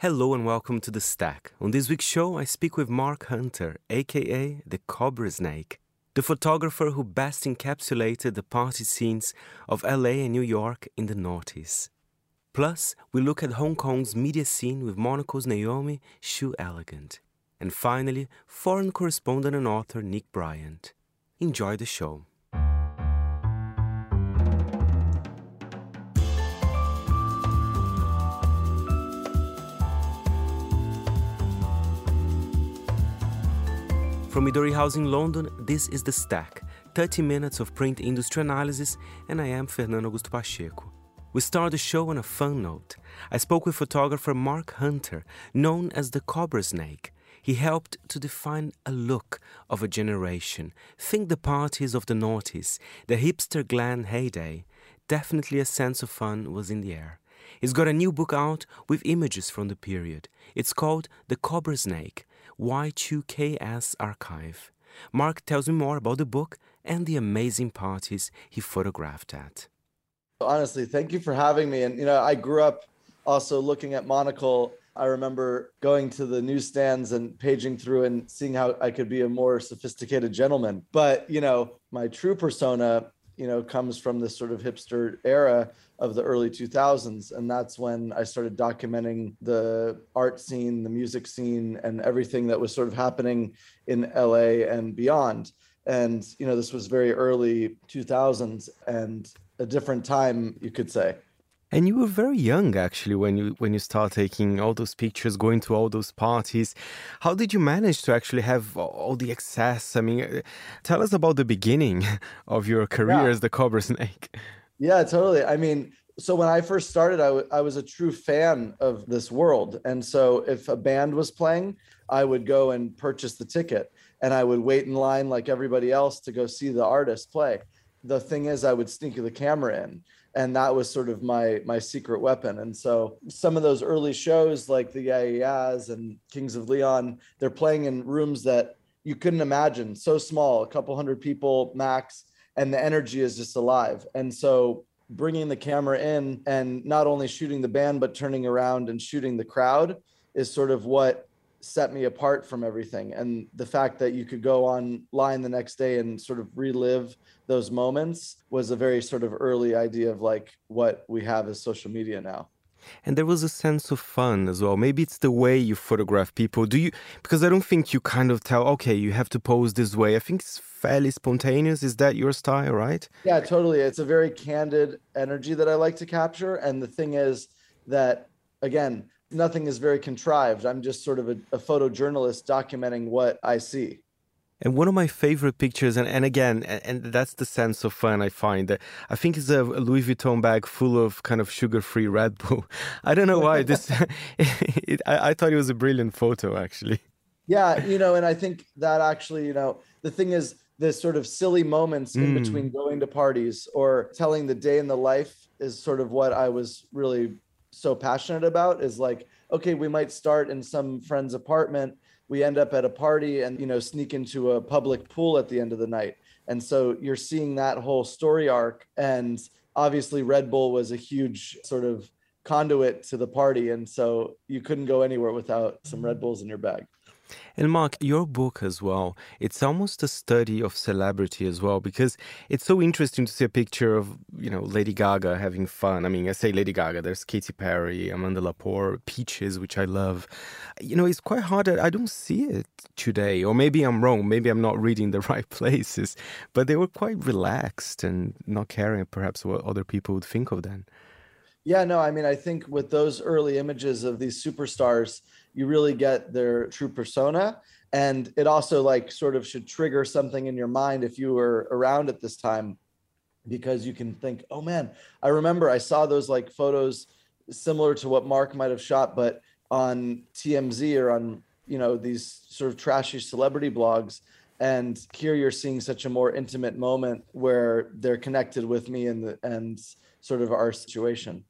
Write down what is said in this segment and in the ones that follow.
Hello and welcome to The Stack. On this week's show, I speak with Mark Hunter, aka the Cobrasnake, the photographer who best encapsulated the party scenes of LA and New York in the noughties. Plus, we look at Hong Kong's media scene with Monocle's Naomi Xu Elegant. And finally, foreign correspondent and author Nick Bryant. Enjoy the show. From Midori House in London, this is The Stack, 30 minutes of print industry analysis, and I am Fernando Augusto Pacheco. We start the show on a fun note. I spoke with photographer Mark Hunter, known as the Cobrasnake. He helped to define a look of a generation. Think the parties of the noughties, the hipster glam heyday. Definitely a sense of fun was in the air. He's got a new book out with images from the period. It's called The Cobrasnake Y2KS Archive. Mark tells me more about the book and the amazing parties he photographed at. Honestly, thank you for having me. And, you know, I grew up also looking at Monocle. I remember going to the newsstands and paging through and seeing how I could be a more sophisticated gentleman. But, you know, my true persona you know comes from this sort of hipster era of the early 2000s and that's when i started documenting the art scene the music scene and everything that was sort of happening in la and beyond. And you know this was very early 2000s and a different time you could say and you were very young actually when you when you start taking all those pictures, going to all those parties. How did you manage to actually have all the access? I mean, uh, tell us about the beginning of your career yeah. as the Cobrasnake. Yeah, totally. I mean, so when I first started, I, I was a true fan of this world, and so if a band was playing, I would go and purchase the ticket, and I would wait in line like everybody else to go see the artist play. The thing is, I would sneak the camera in and that was sort of my my secret weapon. And so some of those early shows, like the Yeahs and Kings of Leon, they're playing in rooms that you couldn't imagine, so small, a couple hundred people max, and the energy is just alive. And so bringing the camera in and not only shooting the band but turning around and shooting the crowd is sort of what set me apart from everything. And the fact that you could go online the next day and sort of relive those moments was a very sort of early idea of like what we have as social media now. And there was a sense of fun as well. Maybe it's the way you photograph people. Do you because i don't think you kind of tell okay you have to pose this way. I think it's fairly spontaneous. Is that your style right? Yeah totally. It's a very candid energy that i like to capture. And the thing is that again nothing is very contrived. I'm just sort of a, a photojournalist documenting what I see. And one of my favorite pictures, and, and again, and, and that's the sense of fun I find. That I think it's a Louis Vuitton bag full of kind of sugar-free Red Bull. I don't know why this. it, I, I thought it was a brilliant photo, actually. Yeah, you know, and I think that actually, you know, the thing is, the sort of silly moments in mm. between going to parties or telling the day in the life is sort of what I was really so passionate about is like okay we might start in some friend's apartment we end up at a party and you know sneak into a public pool at the end of the night. And so you're seeing that whole story arc and obviously red bull was a huge sort of conduit to the party. And so you couldn't go anywhere without some red bulls in your bag and Mark, your book as well, it's almost a study of celebrity as well, because it's so interesting to see a picture of, you know, Lady Gaga having fun. I mean, I say Lady Gaga, there's Katy Perry, Amanda Lepore, Peaches, which I love. You know, it's quite hard. I don't see it today, or maybe I'm wrong. Maybe I'm not reading the right places, but they were quite relaxed and not caring perhaps what other people would think of them. Yeah, no, I mean, I think with those early images of these superstars, you really get their true persona. And it also like sort of should trigger something in your mind if you were around at this time because you can think oh man i remember i saw those like photos similar to what mark might have shot but on tmz or on you know these sort of trashy celebrity blogs. And here you're seeing such a more intimate moment where they're connected with me and the, and sort of our situation.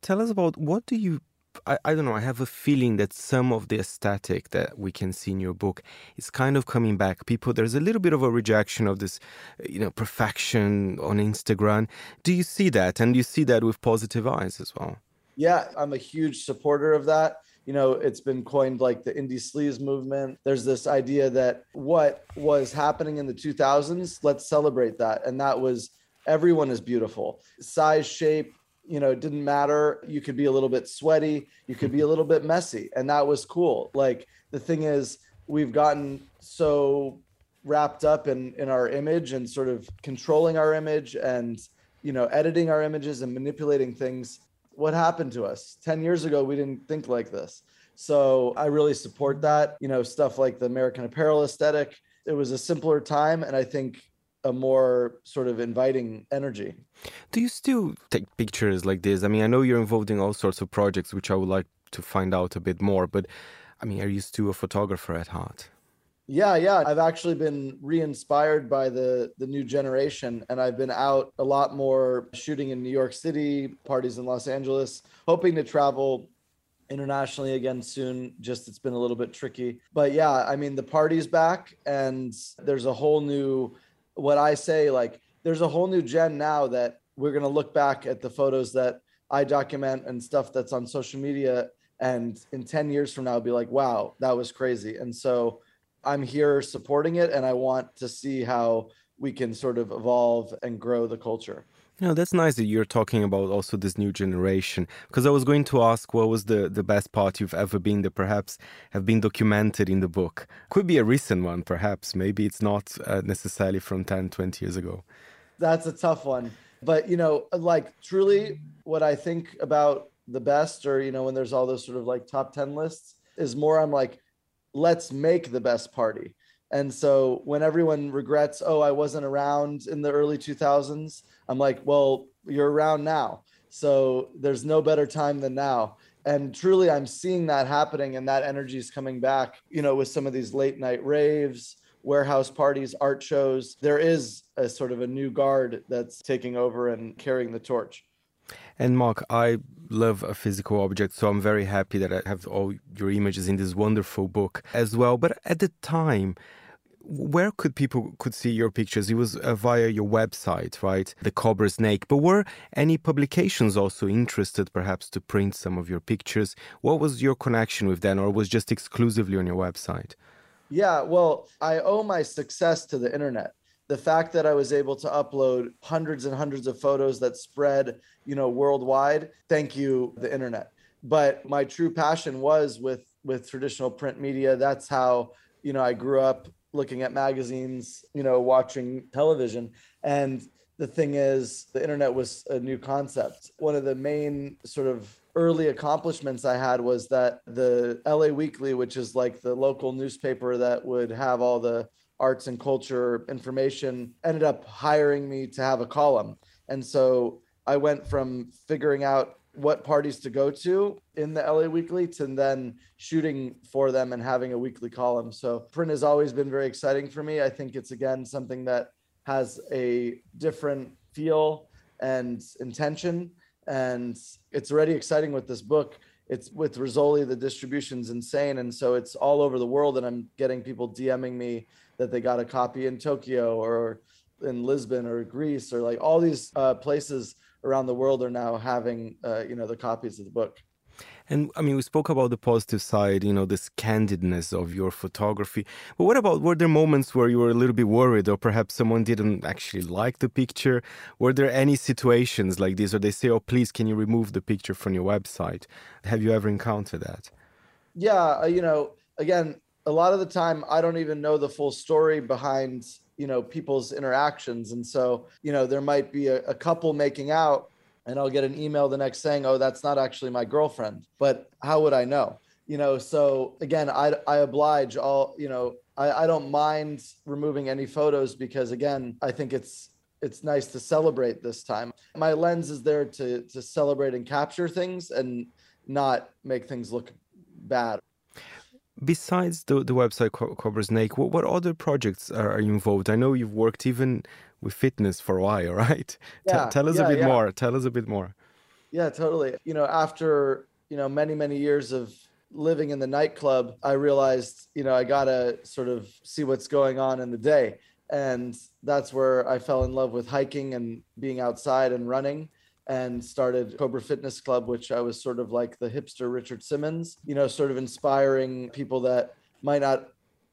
Tell us about what do you I, I don't know, I have a feeling that some of the aesthetic that we can see in your book is kind of coming back. People, there's a little bit of a rejection of this, uh, you know, perfection on Instagram. Do you see that? And you see that with positive eyes as well? Yeah, I'm a huge supporter of that. You know, it's been coined like the indie sleaze movement. There's this idea that what was happening in the 2000s, let's celebrate that. And that was everyone is beautiful. Size, shape, you know, it didn't matter. You could be a little bit sweaty, you could be a little bit messy, and that was cool. Like the thing is, we've gotten so wrapped up in in our image and sort of controlling our image and you know editing our images and manipulating things. What happened to us? 10 years ago we didn't think like this. So i really support that. You know stuff like the american apparel aesthetic it was a simpler time. And i think a more sort of inviting energy do you still take pictures like this i mean i know you're involved in all sorts of projects which i would like to find out a bit more but i mean are you still a photographer at heart yeah, yeah. I've actually been re-inspired by the the new generation and I've been out a lot more shooting in New York City, parties in Los Angeles, hoping to travel internationally again soon. Just it's been a little bit tricky. But yeah, I mean the party's back and there's a whole new what I say like there's a whole new gen now that we're going to look back at the photos that I document and stuff that's on social media and in 10 years from now be like wow, that was crazy. And so I'm here supporting it and I want to see how we can sort of evolve and grow the culture. Yeah, that's nice that you're talking about also this new generation. Because I was going to ask what was the, the best part you've ever been that perhaps have been documented in the book. Could be a recent one, perhaps. Maybe it's not uh, necessarily from 10, 20 years ago. That's a tough one. But, you know, like truly what I think about the best, or, you know, when there's all those sort of like top 10 lists, is more I'm like, let's make the best party. And so when everyone regrets, oh, I wasn't around in the early 2000s, I'm like, well, you're around now. So there's no better time than now. And truly, I'm seeing that happening and that energy is coming back, you know, with some of these late night raves, warehouse parties, art shows. There is a sort of a new guard that's taking over and carrying the torch. And Mark, I love a physical object, so I'm very happy that I have all your images in this wonderful book as well. But at the time, where could people could see your pictures? It was uh, via your website right? The Cobrasnake. But were any publications also interested perhaps to print some of your pictures? What was your connection with them or was just exclusively on your website? Yeah well i owe my success to the internet. The fact that I was able to upload hundreds and hundreds of photos that spread, you know, worldwide, thank you, the internet. But my true passion was with with traditional print media. That's how, you know, I grew up looking at magazines, you know, watching television. And the thing is, the internet was a new concept. One of the main sort of early accomplishments I had was that the LA Weekly, which is like the local newspaper that would have all the arts and culture information ended up hiring me to have a column. And so I went from figuring out what parties to go to in the LA Weekly to then shooting for them and having a weekly column. So print has always been very exciting for me. I think it's again something that has a different feel and intention. And it's already exciting with this book. It's with Rizzoli, the distribution's insane. And so it's all over the world. And I'm getting people DMing me that they got a copy in Tokyo or in Lisbon or Greece or like all these uh, places around the world are now having uh, you know the copies of the book. And I mean, we spoke about the positive side, you know, this candidness of your photography. But what about were there moments where you were a little bit worried, or perhaps someone didn't actually like the picture? Were there any situations like this, or they say, "Oh, please, can you remove the picture from your website"? Have you ever encountered that? Yeah, uh, you know, again, a lot of the time I don't even know the full story behind you know people's interactions. And so you know there might be a, a, couple making out and i'll get an email the next saying oh that's not actually my girlfriend. But how would i know? You know so again i i oblige all you know i i don't mind removing any photos because again i think it's it's nice to celebrate this time. My lens is there to to celebrate and capture things and not make things look bad besides the, the website Cobrasnake, what, what other projects are, are, you involved? I know you've worked even with fitness for a while, right? Yeah, T- tell us yeah, a bit yeah. more. Tell us a bit more. Yeah, totally. You know, after, you know, many, many years of living in the nightclub, I realized, you know, I got to sort of see what's going on in the day. And that's where I fell in love with hiking and being outside and running. And started Cobra Fitness Club, which I was sort of like the hipster Richard Simmons, you know, sort of inspiring people that might not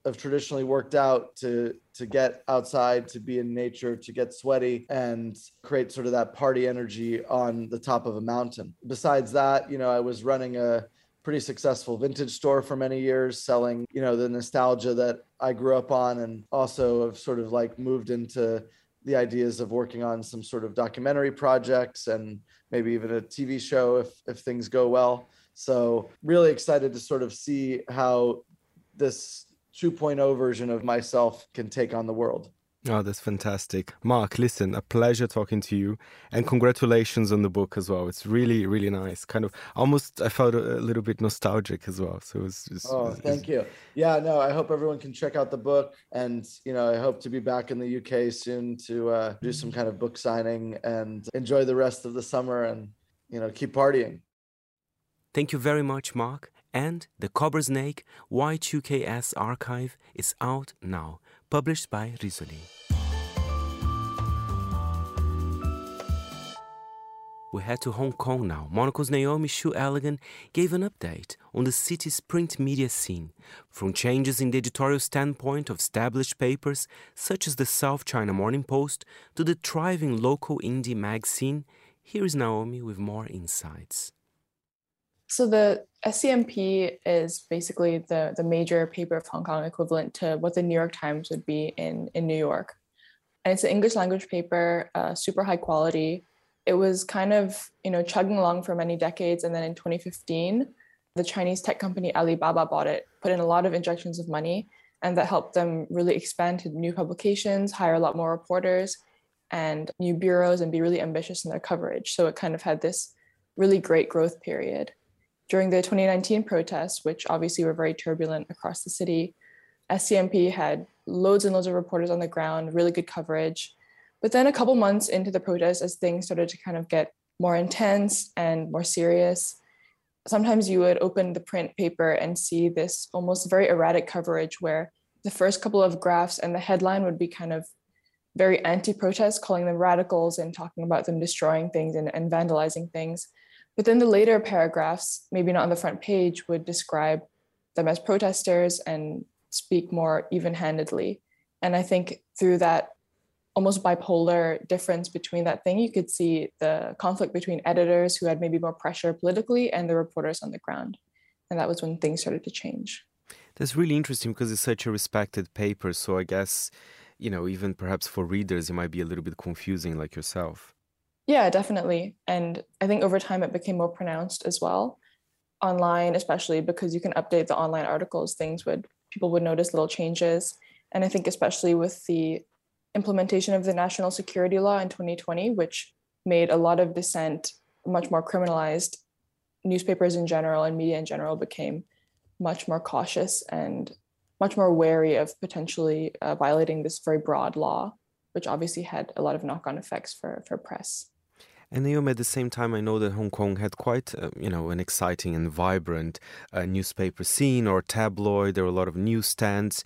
have traditionally worked out to to get outside to be in nature to get sweaty and create sort of that party energy on the top of a mountain. Besides that you know i was running a pretty successful vintage store for many years selling you know the nostalgia that i grew up on and also have sort of like moved into the ideas of working on some sort of documentary projects and maybe even a tv show if if things go well so really excited to sort of see how this 2.0 version of myself can take on the world. Oh, that's fantastic. Mark, listen, a pleasure talking to you and congratulations on the book as well. It's really, really nice. Kind of almost, I felt a little bit nostalgic as well. So it's, it's Oh, thank you. Yeah, no, I hope everyone can check out the book. And, you know, I hope to be back in the UK soon to uh, do some kind of book signing and enjoy the rest of the summer and, you know, keep partying. Thank you very much, Mark. And The Cobrasnake Y2KS archive is out now, published by Rizzoli. We head to Hong Kong now. Monocle's Naomi Xu Elegant gave an update on the city's print media scene, from changes in the editorial standpoint of established papers such as the South China Morning Post to the thriving local indie mag scene. Here is Naomi with more insights. So the SCMP is basically the, the major paper of Hong Kong equivalent to what the New York Times would be in, in New York. And it's an English language paper, uh, super high quality. It was kind of, you know, chugging along for many decades. And then in 2015, the Chinese tech company Alibaba bought it, put in a lot of injections of money, and that helped them really expand to new publications, hire a lot more reporters and new bureaus, and be really ambitious in their coverage. So it kind of had this really great growth period during the 2019 protests, which obviously were very turbulent across the city, SCMP had loads and loads of reporters on the ground, really good coverage. But then a couple months into the protests, as things started to kind of get more intense and more serious, sometimes you would open the print paper and see this almost very erratic coverage where the first couple of graphs and the headline would be kind of very anti-protest, calling them radicals and talking about them destroying things and, and vandalizing things. But then the later paragraphs, maybe not on the front page, would describe them as protesters and speak more even handedly. And I think through that almost bipolar difference between that thing, you could see the conflict between editors who had maybe more pressure politically and the reporters on the ground. And that was when things started to change. That's really interesting because it's such a respected paper. So I guess, you know, even perhaps for readers, it might be a little bit confusing, like yourself. Yeah, definitely. And I think over time it became more pronounced as well. Online, especially because you can update the online articles, things would people would notice little changes. And I think especially with the implementation of the national security law in 2020, which made a lot of dissent much more criminalized, newspapers in general and media in general became much more cautious and much more wary of potentially uh, violating this very broad law, which obviously had a lot of knock on effects for, for press. And Naomi, at the same time, I know that Hong Kong had quite, uh, you know, an exciting and vibrant uh, newspaper scene or tabloid. There were a lot of newsstands.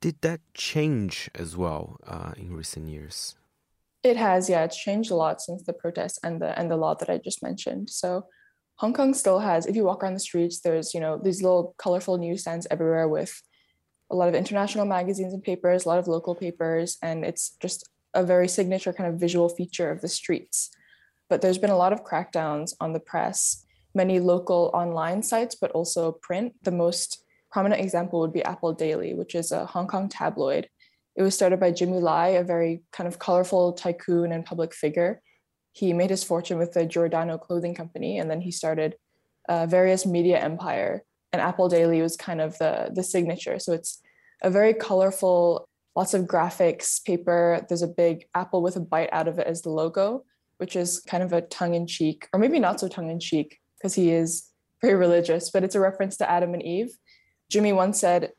Did that change as well uh, in recent years? It has, yeah. It's changed a lot since the protests and the and the law that I just mentioned. So, Hong Kong still has. If you walk around the streets, there's you know these little colorful newsstands everywhere with a lot of international magazines and papers, a lot of local papers, and it's just a very signature kind of visual feature of the streets but there's been a lot of crackdowns on the press, many local online sites, but also print. The most prominent example would be Apple Daily, which is a Hong Kong tabloid. It was started by Jimmy Lai, a very kind of colorful tycoon and public figure. He made his fortune with the Giordano clothing company, and then he started uh, various media empire. And Apple Daily was kind of the the signature. So it's a very colorful, lots of graphics paper. There's a big apple with a bite out of it as the logo which is kind of a tongue in cheek, or maybe not so tongue in cheek, because he is very religious, but it's a reference to Adam and Eve. Jimmy once said,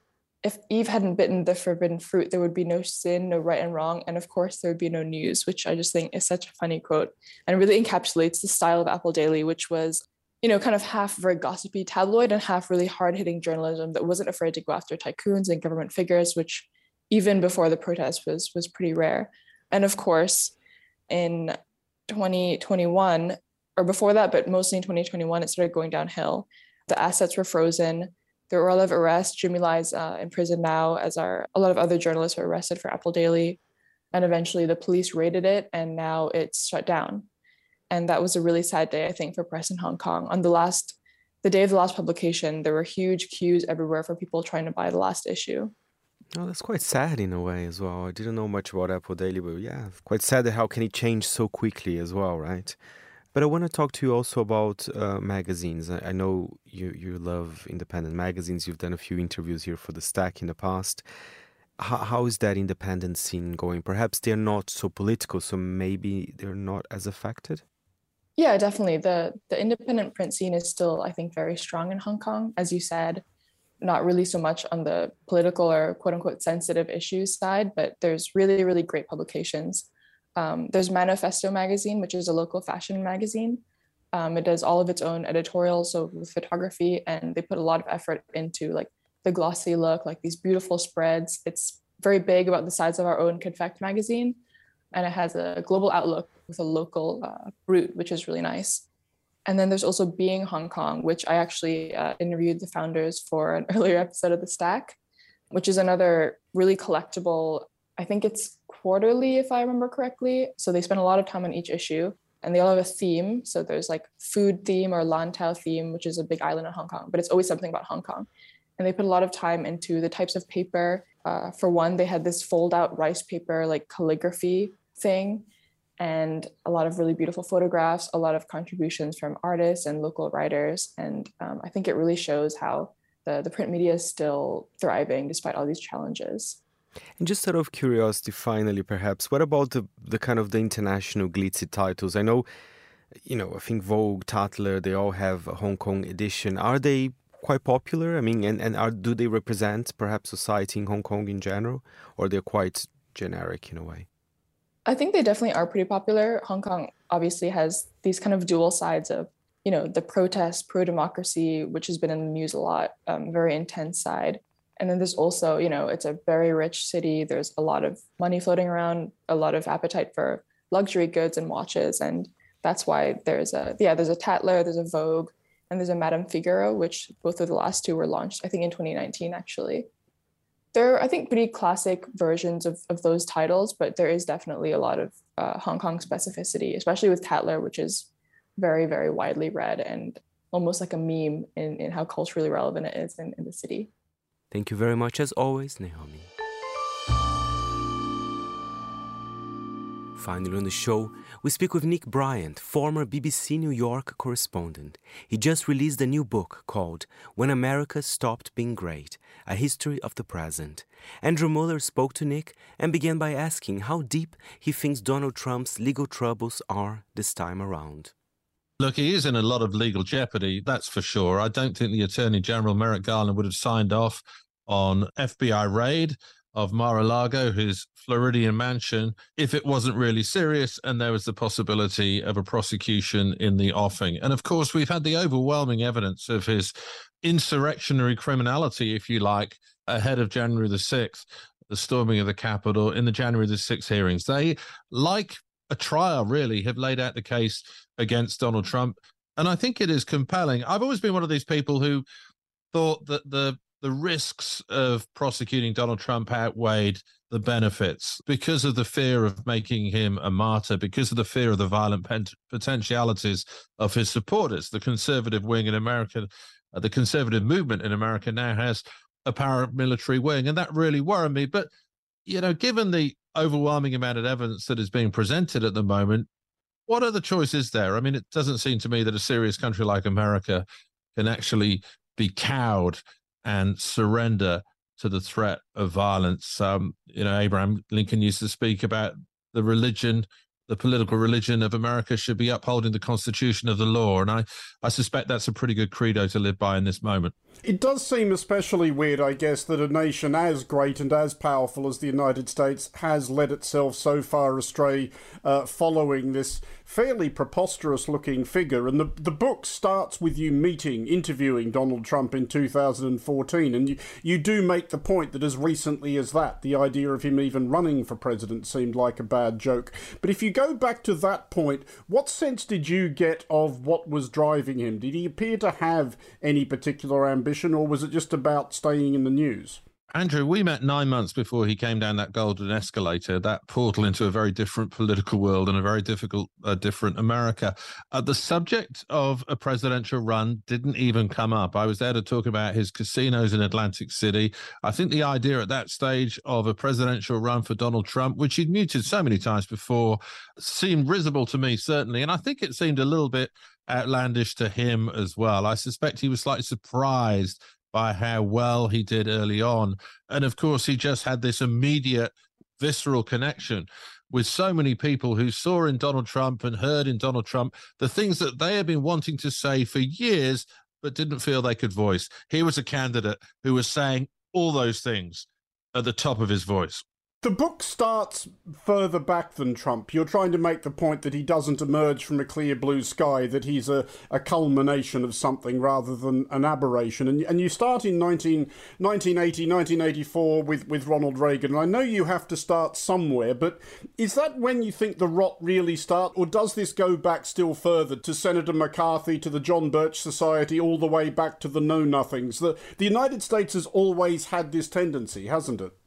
if Eve hadn't bitten the forbidden fruit, there would be no sin, no right and wrong, and of course there would be no news, which I just think is such a funny quote and really encapsulates the style of Apple Daily, which was, you know, kind of half very gossipy tabloid and half really hard-hitting journalism that wasn't afraid to go after tycoons and government figures, which even before the protest was was pretty rare. And of course, in 2021, or before that, but mostly in 2021, it started going downhill. The assets were frozen. There were a lot of arrests. Jimmy Lai's uh, in prison now, as are a lot of other journalists were arrested for Apple Daily. And eventually the police raided it, and now it's shut down. And that was a really sad day, I think, for press in Hong Kong. On the last, the day of the last publication, there were huge queues everywhere for people trying to buy the last issue. Oh, that's quite sad in a way as well. I didn't know much about Apple Daily, but yeah, quite sad how can it change so quickly as well, right? But I want to talk to you also about uh, magazines. I, I, know you you love independent magazines. You've done a few interviews here for the Stack in the past. How, how is that independent scene going? Perhaps they're not so political, so maybe they're not as affected. Yeah, definitely. the The independent print scene is still, I think, very strong in Hong Kong, as you said not really so much on the political or quote unquote sensitive issues side, but there's really, really great publications. Um, there's Manifesto Magazine, which is a local fashion magazine. Um, it does all of its own editorials, so with photography, and they put a lot of effort into like the glossy look, like these beautiful spreads. It's very big about the size of our own Konfekt magazine, and it has a global outlook with a local uh, root, which is really nice. And then there's also Being Hong Kong, which I actually uh, interviewed the founders for an earlier episode of The Stack, which is another really collectible. I think it's quarterly, if I remember correctly. So they spend a lot of time on each issue and they all have a theme. So there's like food theme or Lantau theme, which is a big island in Hong Kong, but it's always something about Hong Kong. And they put a lot of time into the types of paper. Uh, for one, they had this fold out rice paper, like calligraphy thing and a lot of really beautiful photographs, a lot of contributions from artists and local writers. And um, I think it really shows how the, the print media is still thriving despite all these challenges. And just out of curiosity, finally, perhaps, what about the, the kind of the international glitzy titles? I know, you know, I think Vogue, Tatler, they all have a Hong Kong edition. Are they quite popular? I mean, and, and are, do they represent perhaps society in Hong Kong in general, or they're quite generic in a way? I think they definitely are pretty popular. Hong Kong obviously has these kind of dual sides of, you know, the protest, pro democracy, which has been in the news a lot, um, very intense side. And then there's also, you know, it's a very rich city. There's a lot of money floating around, a lot of appetite for luxury goods and watches. And that's why there's a, yeah, there's a Tatler, there's a Vogue, and there's a Madame Figaro, which both of the last two were launched, I think, in 2019, actually they're I think pretty classic versions of, of those titles, but there is definitely a lot of uh, Hong Kong specificity, especially with Tatler, which is very very widely read and almost like a meme in, in how culturally relevant it is in, in the city. Thank you very much as always, Naomi. Finally, on the show, we speak with Nick Bryant, former BBC New York correspondent. He just released a new book called When America Stopped Being Great A History of the Present. Andrew Mueller spoke to Nick and began by asking how deep he thinks Donald Trump's legal troubles are this time around. Look, he is in a lot of legal jeopardy, that's for sure. I don't think the Attorney General Merrick Garland would have signed off on FBI raid of Mar-a-Lago, his Floridian mansion, if it wasn't really serious and there was the possibility of a prosecution in the offing. And of course, we've had the overwhelming evidence of his insurrectionary criminality, if you like, ahead of January the 6th, the storming of the Capitol in the January the 6th hearings. They, like a trial, really, have laid out the case against Donald Trump. And I think it is compelling. I've always been one of these people who thought that the the risks of prosecuting Donald Trump outweighed the benefits because of the fear of making him a martyr, because of the fear of the violent potentialities of his supporters. The conservative wing in America, uh, the conservative movement in America now has a paramilitary wing, and that really worried me. But, you know, given the overwhelming amount of evidence that is being presented at the moment, what other choice is there? I mean, it doesn't seem to me that a serious country like America can actually be cowed and surrender to the threat of violence. Um, you know, Abraham Lincoln used to speak about the religion, the political religion of America should be upholding the constitution of the law. And I, I suspect that's a pretty good credo to live by in this moment. It does seem especially weird, I guess, that a nation as great and as powerful as the United States has led itself so far astray uh, following this fairly preposterous looking figure. And the, the book starts with you meeting, interviewing Donald Trump in 2014. And you, you do make the point that as recently as that, the idea of him even running for president seemed like a bad joke. But if you go back to that point, what sense did you get of what was driving him? Did he appear to have any particular ambition, or was it just about staying in the news? Andrew, we met nine months before he came down that golden escalator, that portal into a very different political world and a very difficult, uh, different America. Uh, the subject of a presidential run didn't even come up. I was there to talk about his casinos in Atlantic City. I think the idea at that stage of a presidential run for Donald Trump, which he'd muted so many times before, seemed risible to me, certainly. And I think it seemed a little bit outlandish to him as well. I suspect he was slightly surprised by how well he did early on. And of course, he just had this immediate visceral connection with so many people who saw in Donald Trump and heard in Donald Trump the things that they had been wanting to say for years, but didn't feel they could voice. Here was a candidate who was saying all those things at the top of his voice. The book starts further back than Trump. You're trying to make the point that he doesn't emerge from a clear blue sky, that he's a, a culmination of something rather than an aberration. And, and you start in 19, 1980, 1984 with, with Ronald Reagan. And I know you have to start somewhere, but is that when you think the rot really starts, or does this go back still further to Senator McCarthy, to the John Birch Society, all the way back to the Know Nothings? The, the United States has always had this tendency, hasn't it?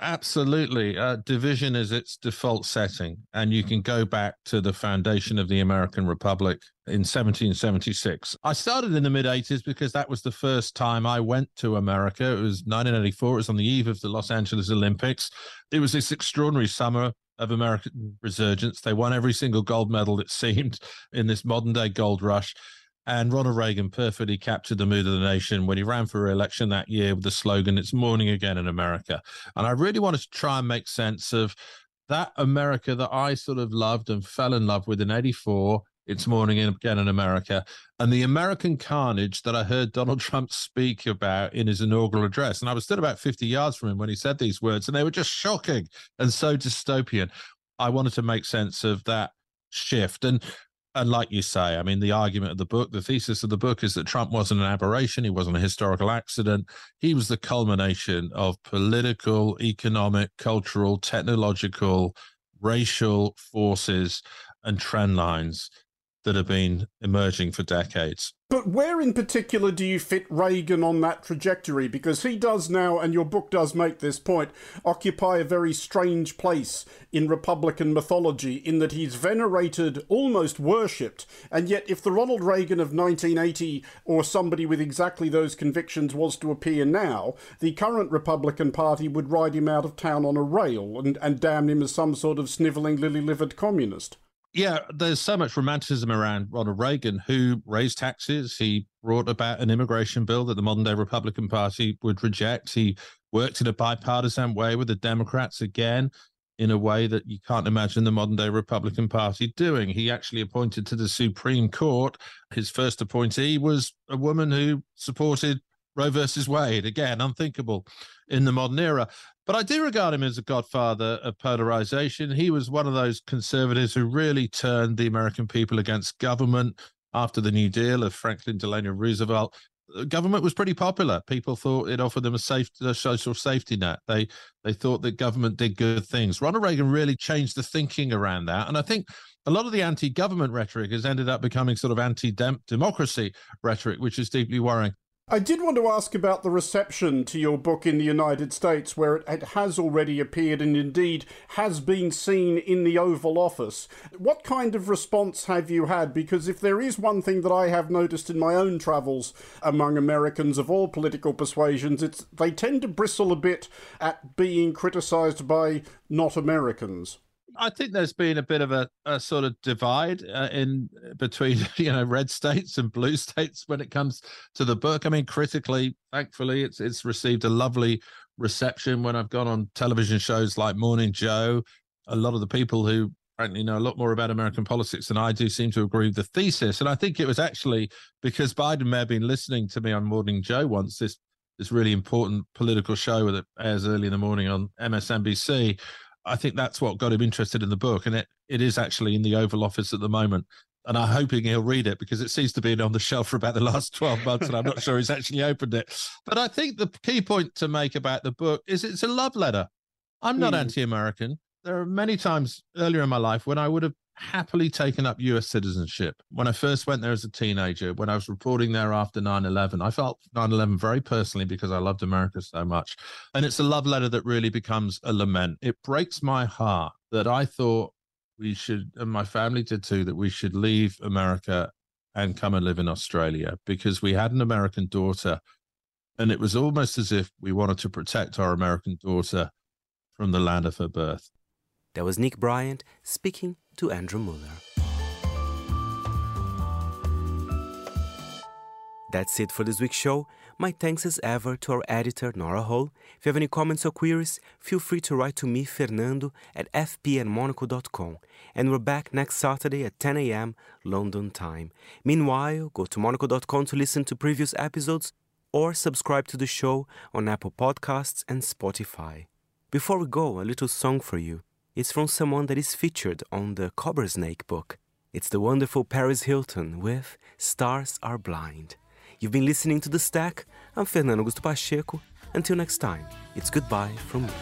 Absolutely. Uh, division is its default setting. And you can go back to the foundation of the American Republic in 1776. I started in the mid 80s because that was the first time I went to America. It was 1984. It was on the eve of the Los Angeles Olympics. It was this extraordinary summer of American resurgence. They won every single gold medal, it seemed, in this modern day gold rush. And Ronald Reagan perfectly captured the mood of the nation when he ran for re-election that year with the slogan, It's morning again in America. And I really wanted to try and make sense of that America that I sort of loved and fell in love with in 84. It's morning again in America. And the American carnage that I heard Donald Trump speak about in his inaugural address. And I was still about 50 yards from him when he said these words, and they were just shocking and so dystopian. I wanted to make sense of that shift. And and like you say, I mean, the argument of the book, the thesis of the book is that Trump wasn't an aberration. He wasn't a historical accident. He was the culmination of political, economic, cultural, technological, racial forces and trend lines that have been emerging for decades. But where in particular do you fit Reagan on that trajectory? Because he does now, and your book does make this point, occupy a very strange place in Republican mythology in that he's venerated, almost worshipped. And yet, if the Ronald Reagan of 1980 or somebody with exactly those convictions was to appear now, the current Republican Party would ride him out of town on a rail and, and damn him as some sort of snivelling, lily livered communist yeah, there's so much romanticism around Ronald Reagan, who raised taxes. He brought about an immigration bill that the modern day Republican Party would reject. He worked in a bipartisan way with the Democrats again, in a way that you can't imagine the modern day Republican Party doing. He actually appointed to the Supreme Court. His first appointee was a woman who supported Roe versus Wade. Again, unthinkable in the modern era. But I do regard him as a godfather of polarization. He was one of those conservatives who really turned the American people against government after the New Deal of Franklin Delano Roosevelt. Government was pretty popular. People thought it offered them a safe, a social safety net. They they thought that government did good things. Ronald Reagan really changed the thinking around that, and I think a lot of the anti-government rhetoric has ended up becoming sort of anti-democracy rhetoric, which is deeply worrying. I did want to ask about the reception to your book in the United States, where it has already appeared and indeed has been seen in the Oval Office. What kind of response have you had? Because if there is one thing that I have noticed in my own travels among Americans of all political persuasions, it's they tend to bristle a bit at being criticised by not Americans. I think there's been a bit of a, a sort of divide uh, in between you know red states and blue states when it comes to the book. I mean, critically, thankfully, it's it's received a lovely reception when I've gone on television shows like Morning Joe. A lot of the people who frankly know a lot more about American politics than I do seem to agree with the thesis. And I think it was actually because Biden may have been listening to me on Morning Joe once, this this really important political show that airs early in the morning on MSNBC I think that's what got him interested in the book. And it, it is actually in the Oval Office at the moment. And I'm hoping he'll read it because it seems to be on the shelf for about the last 12 months. And I'm not sure he's actually opened it. But I think the key point to make about the book is it's a love letter. I'm not mm. anti American. There are many times earlier in my life when I would have happily taken up US citizenship. When I first went there as a teenager, when I was reporting there after 9 11, I felt 9 11 very personally because I loved America so much. And it's a love letter that really becomes a lament. It breaks my heart that I thought we should, and my family did too, that we should leave America and come and live in Australia because we had an American daughter. And it was almost as if we wanted to protect our American daughter from the land of her birth. That was Nick Bryant speaking to Andrew Mueller. That's it for this week's show. My thanks as ever to our editor, Nora Hull. If you have any comments or queries, feel free to write to me, Fernando, at fpandmonaco.com. And we're back next Saturday at 10 a.m. London time. Meanwhile, go to monocle.com to listen to previous episodes or subscribe to the show on Apple Podcasts and Spotify. Before we go, a little song for you. It's from someone that is featured on the Cobrasnake book. It's the wonderful Paris Hilton with Stars Are Blind. You've been listening to The Stack. I'm Fernando Augusto Pacheco. Until next time, it's goodbye from me.